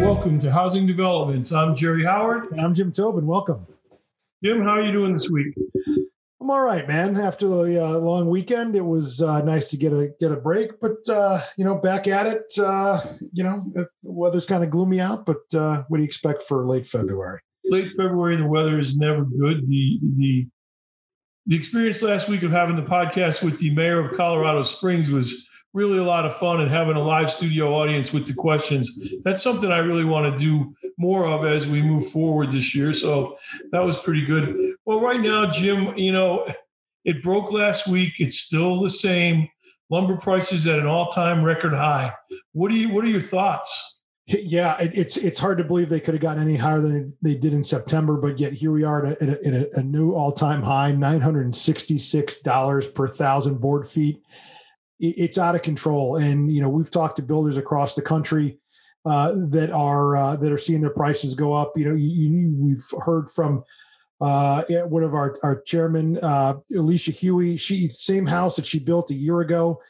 Welcome to Housing Developments. I'm Jerry Howard. And I'm Jim Tobin. Welcome. Jim, how are you doing this week? I'm all right, man. After the uh, long weekend, it was uh, nice to get a get a break. But uh, you know, back at it. Uh, you know, the weather's kind of gloomy out. But uh, what do you expect for late February? Late February, the weather is never good. The the the experience last week of having the podcast with the mayor of Colorado Springs was really a lot of fun and having a live studio audience with the questions. That's something I really want to do more of as we move forward this year. So that was pretty good. Well, right now, Jim, you know, it broke last week. It's still the same. Lumber prices at an all-time record high. What do you what are your thoughts? Yeah, it, it's it's hard to believe they could have gotten any higher than they did in September, but yet here we are at a, at a, a new all-time high, nine hundred and sixty-six dollars per thousand board feet it's out of control. And you know, we've talked to builders across the country uh, that are uh, that are seeing their prices go up. You know, you, you, we've heard from uh, one of our our chairman, uh, Alicia Huey. She same house that she built a year ago.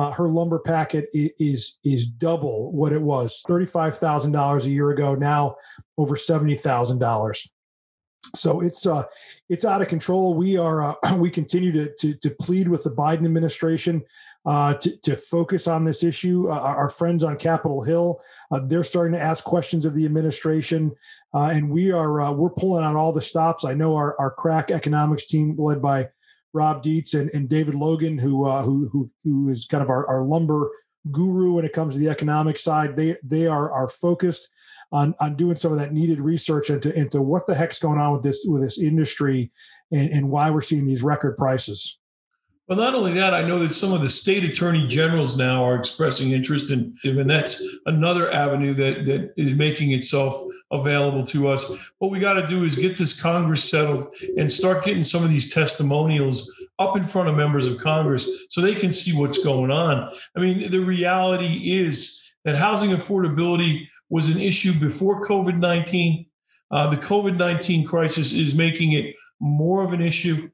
Uh, her lumber packet is is double what it was thirty five thousand dollars a year ago. Now over seventy thousand dollars. So it's uh, it's out of control. We are uh, we continue to, to, to plead with the Biden administration uh, to to focus on this issue. Uh, our friends on Capitol Hill, uh, they're starting to ask questions of the administration, uh, and we are we're pulling out all the stops. I know our our crack economics team led by Rob Dietz and, and David Logan, who uh, who who who is kind of our, our lumber guru when it comes to the economic side. They they are are focused on on doing some of that needed research into into what the heck's going on with this with this industry and, and why we're seeing these record prices. Well, not only that, I know that some of the state attorney generals now are expressing interest in, and that's another avenue that that is making itself available to us. What we got to do is get this Congress settled and start getting some of these testimonials up in front of members of Congress so they can see what's going on. I mean, the reality is that housing affordability was an issue before COVID 19. Uh, the COVID 19 crisis is making it more of an issue.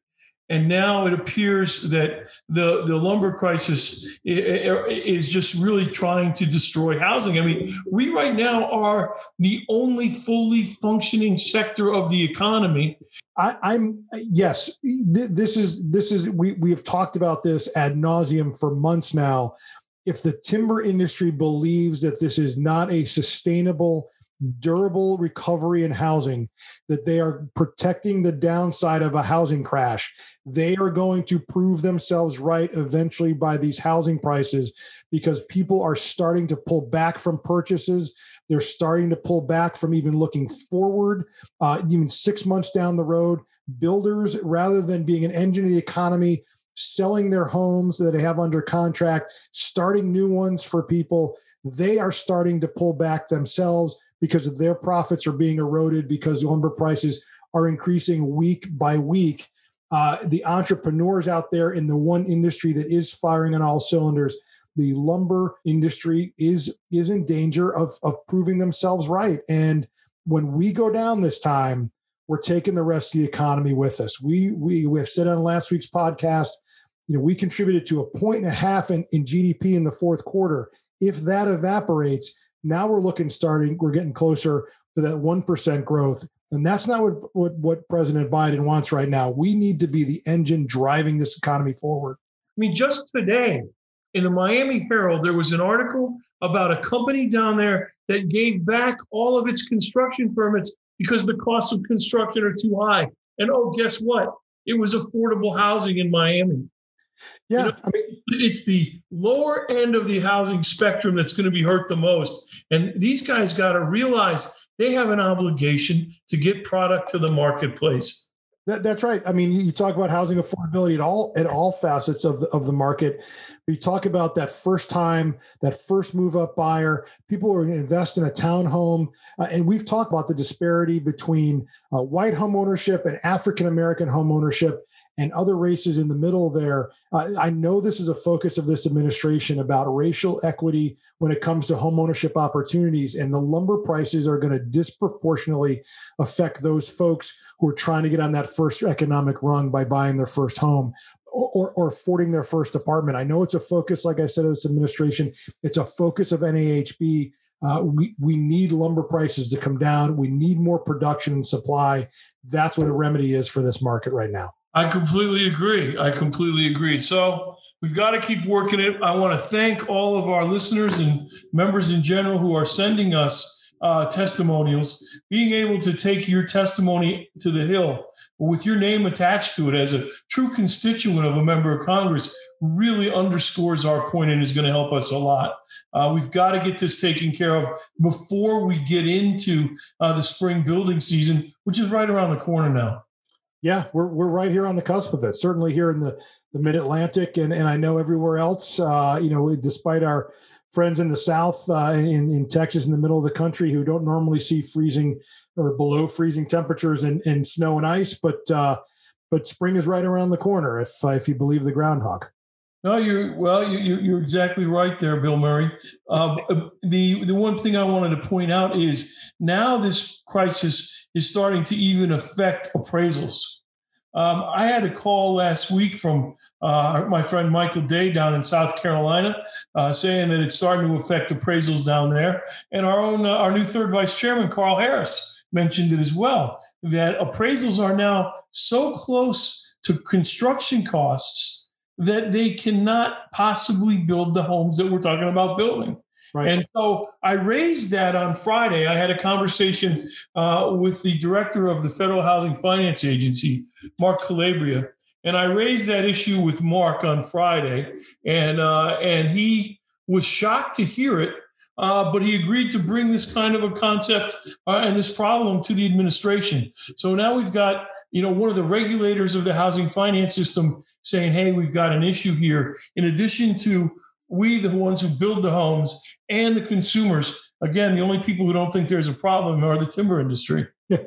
And now it appears that the, the lumber crisis is just really trying to destroy housing. I mean, we right now are the only fully functioning sector of the economy. I, am yes. This is this is we we have talked about this ad nauseum for months now. If the timber industry believes that this is not a sustainable durable recovery in housing, that they are protecting the downside of a housing crash. They are going to prove themselves right eventually by these housing prices because people are starting to pull back from purchases. They're starting to pull back from even looking forward, uh, even six months down the road. Builders, rather than being an engine of the economy, selling their homes that they have under contract, starting new ones for people, they are starting to pull back themselves because their profits are being eroded because lumber prices are increasing week by week. Uh, the entrepreneurs out there in the one industry that is firing on all cylinders, the lumber industry is is in danger of of proving themselves right. And when we go down this time, we're taking the rest of the economy with us. We we we have said on last week's podcast, you know, we contributed to a point and a half in, in GDP in the fourth quarter. If that evaporates, now we're looking starting, we're getting closer to that 1% growth. And that's not what, what, what President Biden wants right now. We need to be the engine driving this economy forward. I mean, just today in the Miami Herald, there was an article about a company down there that gave back all of its construction permits because the costs of construction are too high. And oh, guess what? It was affordable housing in Miami. Yeah, you know, I mean, it's the lower end of the housing spectrum that's going to be hurt the most. And these guys got to realize they have an obligation to get product to the marketplace. That, that's right. I mean, you talk about housing affordability at all at all facets of the, of the market. We talk about that first time, that first move up buyer. People who are going to invest in a townhome, uh, and we've talked about the disparity between uh, white home ownership and African American home ownership. And other races in the middle there. Uh, I know this is a focus of this administration about racial equity when it comes to home ownership opportunities, and the lumber prices are going to disproportionately affect those folks who are trying to get on that first economic rung by buying their first home. Or, or, affording their first apartment. I know it's a focus, like I said, of this administration. It's a focus of NAHB. Uh, we we need lumber prices to come down. We need more production and supply. That's what a remedy is for this market right now. I completely agree. I completely agree. So we've got to keep working it. I want to thank all of our listeners and members in general who are sending us uh, testimonials. Being able to take your testimony to the Hill with your name attached to it as a true constituent of a member of Congress really underscores our point and is going to help us a lot. Uh, we've got to get this taken care of before we get into uh, the spring building season, which is right around the corner now. Yeah, we're we're right here on the cusp of it. Certainly here in the the Mid Atlantic, and and I know everywhere else. Uh, you know, despite our friends in the South, uh, in in Texas, in the middle of the country, who don't normally see freezing or below freezing temperatures and, and snow and ice, but uh, but spring is right around the corner if if you believe the groundhog. No, you're well. You, you're exactly right there, Bill Murray. Uh, the the one thing I wanted to point out is now this crisis is starting to even affect appraisals. Um, I had a call last week from uh, my friend Michael Day down in South Carolina, uh, saying that it's starting to affect appraisals down there. And our own, uh, our new third vice chairman, Carl Harris, mentioned it as well. That appraisals are now so close to construction costs that they cannot possibly build the homes that we're talking about building. Right. And so I raised that on Friday. I had a conversation uh, with the director of the Federal Housing Finance Agency, Mark Calabria, and I raised that issue with Mark on Friday, and uh, and he was shocked to hear it. Uh, but he agreed to bring this kind of a concept uh, and this problem to the administration. So now we've got, you know, one of the regulators of the housing finance system saying, "Hey, we've got an issue here." In addition to we, the ones who build the homes, and the consumers. Again, the only people who don't think there's a problem are the timber industry. Yeah.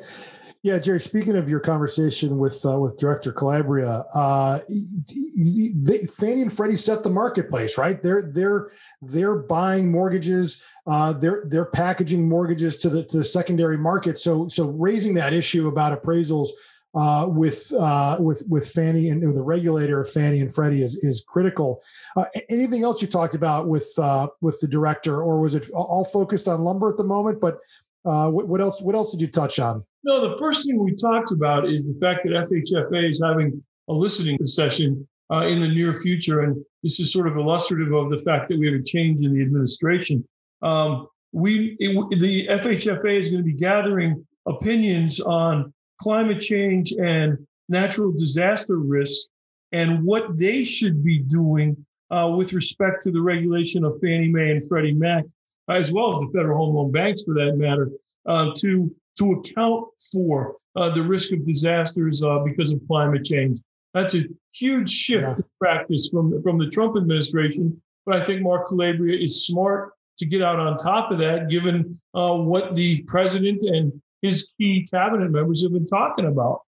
Yeah, Jerry. Speaking of your conversation with uh, with Director Calabria, uh, they, Fannie and Freddie set the marketplace, right? They're they're they're buying mortgages. Uh, they're they're packaging mortgages to the to the secondary market. So so raising that issue about appraisals uh, with uh, with with Fannie and the regulator of Fannie and Freddie is is critical. Uh, anything else you talked about with uh, with the director, or was it all focused on lumber at the moment? But uh, what, else? What else did you touch on? No, the first thing we talked about is the fact that FHFA is having a listening session uh, in the near future, and this is sort of illustrative of the fact that we have a change in the administration. Um, we it, the FHFA is going to be gathering opinions on climate change and natural disaster risk and what they should be doing uh, with respect to the regulation of Fannie Mae and Freddie Mac, as well as the federal home loan banks for that matter, uh, to, to account for uh, the risk of disasters uh, because of climate change. That's a huge shift yeah. practice from, from the Trump administration. But I think Mark Calabria is smart to get out on top of that, given uh, what the president and his key cabinet members have been talking about.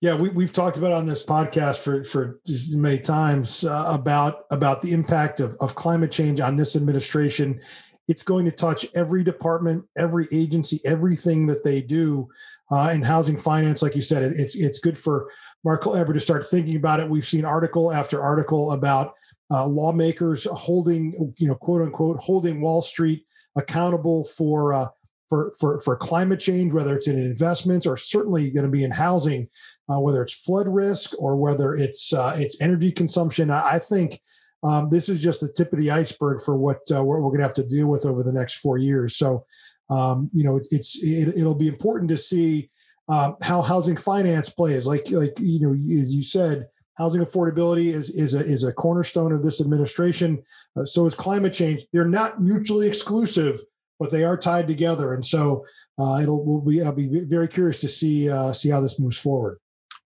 Yeah, we, have talked about on this podcast for for many times uh, about about the impact of, of climate change on this administration. It's going to touch every department, every agency, everything that they do uh, in housing finance. Like you said, it, it's it's good for Mark Calabria to start thinking about it. We've seen article after article about uh, lawmakers holding, you know, quote unquote, holding Wall Street accountable for uh, for, for, for climate change, whether it's in investments or certainly going to be in housing, uh, whether it's flood risk or whether it's uh, it's energy consumption. I, I think um, this is just the tip of the iceberg for what uh, we're going to have to deal with over the next four years. So, um, you know, it, it's it, will be important to see um, how housing finance plays. Like like you know, as you said, housing affordability is is a is a cornerstone of this administration. Uh, so is climate change. They're not mutually exclusive but they are tied together. And so uh, it'll we'll be I'll be very curious to see uh, see how this moves forward.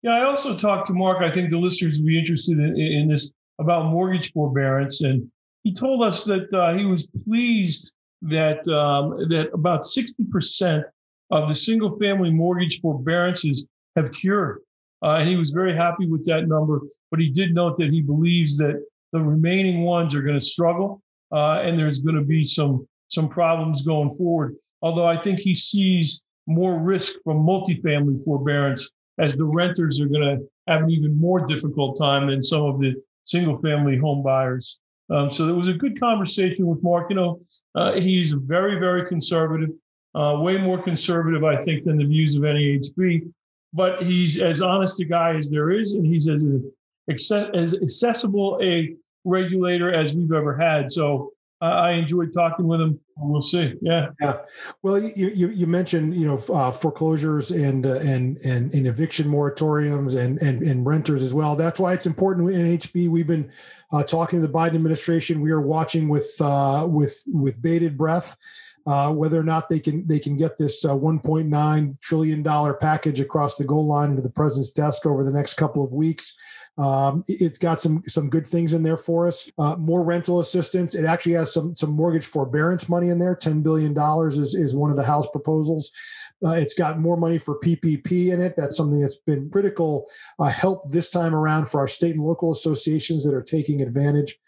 Yeah, I also talked to Mark. I think the listeners will be interested in, in this about mortgage forbearance, and he told us that uh, he was pleased that um, that about sixty percent of the single family mortgage forbearances have cured. uh, and he was very happy with that number. But he did note that he believes that the remaining ones are going to struggle, uh, and there's going to be some some problems going forward. Although I think he sees more risk from multifamily forbearance as the renters are going to have an even more difficult time than some of the single family home buyers. Um, so there was a good conversation with Mark. You know, uh, he's very, very conservative, uh, way more conservative, I think, than the views of NAHB. But he's as honest a guy as there is, and he's as, as accessible a regulator as we've ever had. So I enjoyed talking with him. We'll see. Yeah. Yeah. Well, you you, you mentioned you know uh, foreclosures and uh, and and and eviction moratoriums and, and and renters as well. That's why it's important NAHB. We've been uh, talking to the Biden administration. We are watching with uh, with with bated breath. Uh, whether or not they can they can get this uh, 1.9 trillion dollar package across the goal line to the president's desk over the next couple of weeks. Um, it's got some some good things in there for us. More rental assistance. It actually has some some mortgage forbearance money in there. Ten billion dollars is is one of the House proposals. Uh, it's got more money for PPP in it. That's something that's been critical uh, help this time around for our state and local associations that are taking advantage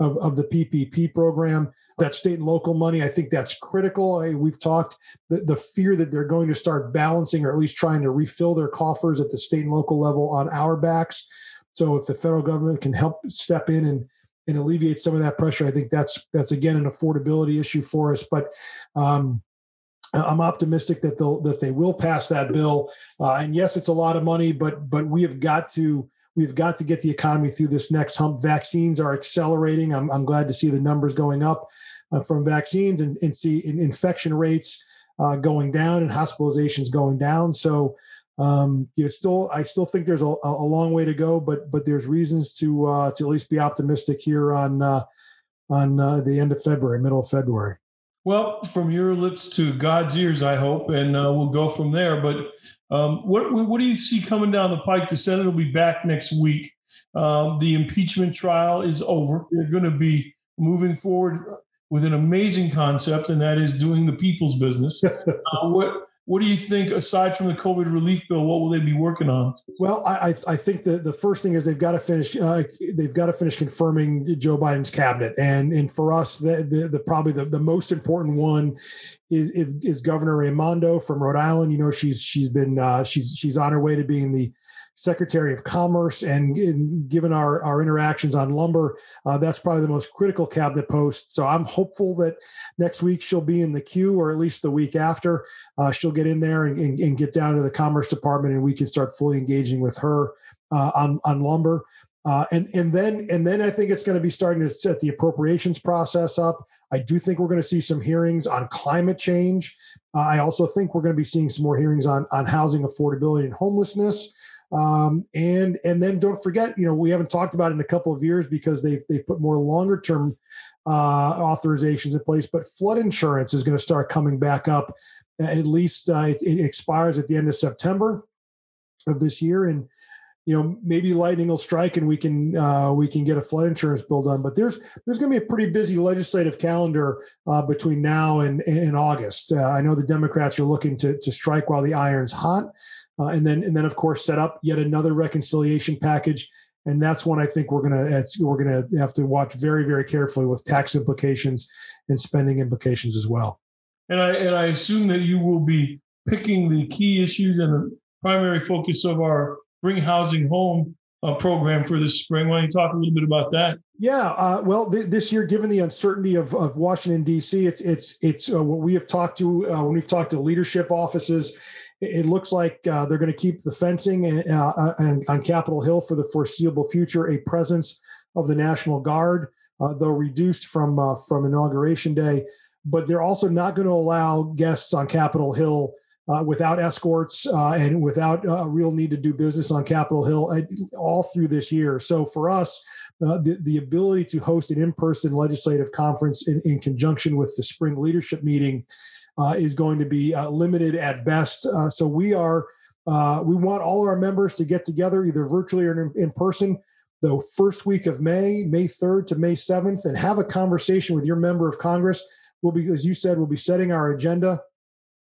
of, of the PPP program. That state and local money, I think that's critical. We've talked the, the fear that they're going to start balancing or at least trying to refill their coffers at the state and local level on our backs. So if the federal government can help step in and and alleviate some of that pressure, I think that's that's again an affordability issue for us. But um, I'm optimistic that they'll that they will pass that bill. Uh, and yes, it's a lot of money, but but we have got to we've got to get the economy through this next hump. Vaccines are accelerating. I'm, I'm glad to see the numbers going up uh, from vaccines and, and see in infection rates uh, going down and hospitalizations going down. So um, you know, still, I still think there's a, a long way to go, but but there's reasons to uh, to at least be optimistic here on uh, on uh, the end of February, middle of February. Well, from your lips to God's ears, I hope, and uh, we'll go from there. But um, what what do you see coming down the pike? The Senate will be back next week. Um, the impeachment trial is over. They're going to be moving forward with an amazing concept, and that is doing the people's business. uh, what what do you think, aside from the COVID relief bill, what will they be working on? Well, I, I think the, the first thing is they've got to finish uh, they've got to finish confirming Joe Biden's cabinet, and and for us, the, the, the probably the, the most important one is, is, Governor Raimondo from Rhode Island. You know, she's she's been uh, she's she's on her way to being the Secretary of Commerce, and, and given our, our interactions on lumber, uh, that's probably the most critical cabinet post. So I'm hopeful that next week she'll be in the queue, or at least the week after, uh, she'll get in there and, and, and, get down to the Commerce Department, and we can start fully engaging with her uh, on on lumber. Uh, and and then and then I think it's going to be starting to set the appropriations process up. I do think we're going to see some hearings on climate change. Uh, I also think we're going to be seeing some more hearings on on housing affordability and homelessness. Um, and and then don't forget, you know, we haven't talked about it in a couple of years because they've they put more longer term uh, authorizations in place. But flood insurance is going to start coming back up. At least uh, it, it, expires at the end of September of this year, and you know maybe lightning will strike and we can uh, we can get a flood insurance bill done. But there's there's going to be a pretty busy legislative calendar uh, between now and, and August. Uh, I know the Democrats are looking to to strike while the iron's hot uh, and then and then of course set up yet another reconciliation package and that's one I think we're gonna we're gonna have to watch very very carefully with tax implications and spending implications as well. And I and I assume that you will be picking the key issues and the primary focus of our Bring Housing Home uh, program for this spring. Why don't you talk a little bit about that? Yeah, uh, well, th- this year, given the uncertainty of, of Washington D.C., it's it's it's uh, what we have talked to uh, when we've talked to leadership offices it looks like uh, they're going to keep the fencing and, uh, and, on Capitol Hill for the foreseeable future. A presence of the National Guard, though reduced from from inauguration day, but they're also not going to allow guests on Capitol Hill uh, without escorts and without a real need to do business on Capitol Hill all through this year. So for us, the, the ability to host an in-person legislative conference in, in conjunction with the spring leadership meeting uh, is going to be uh, limited at best. Uh, so we are uh, we want all our members to get together either virtually or in, in, person the first week of May, May 3rd to May 7th, and have a conversation with your member of Congress. We'll be, as you said, we'll be setting our agenda.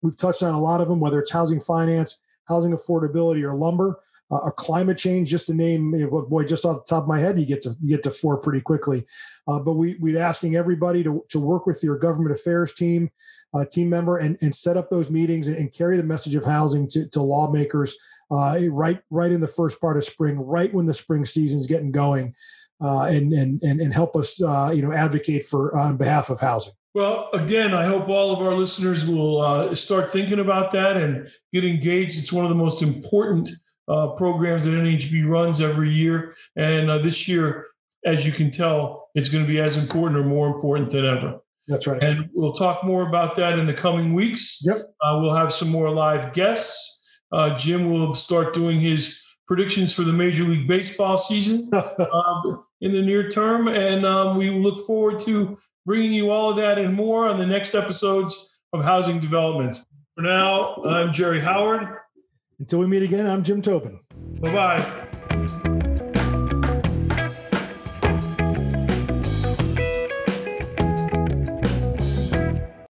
We've touched on a lot of them, whether it's housing finance, housing affordability, or lumber. uh, or climate change, just to name, boy, just off the top of my head, you get to you get to four pretty quickly. Uh, but we we're asking everybody to, to work with your government affairs team, uh, team member, and, and set up those meetings and, and carry the message of housing to, to lawmakers uh, right right in the first part of spring, right when the spring season's getting going, uh, and, and and and help us uh, you know advocate for on behalf of housing. Well, again, I hope all of our listeners will uh, start thinking about that and get engaged. It's one of the most important uh, programs that NAHB runs every year. And uh, this year, as you can tell, it's going to be as important or more important than ever. That's right. And we'll talk more about that in the coming weeks. Yep. Uh, we'll have some more live guests. Uh, Jim will start doing his predictions for the Major League Baseball season um, in the near term. And um, we look forward to bringing you all of that and more on the next episodes of Housing Developments. For now, I'm Jerry Howard. Until we meet again, I'm Jim Tobin. Bye bye.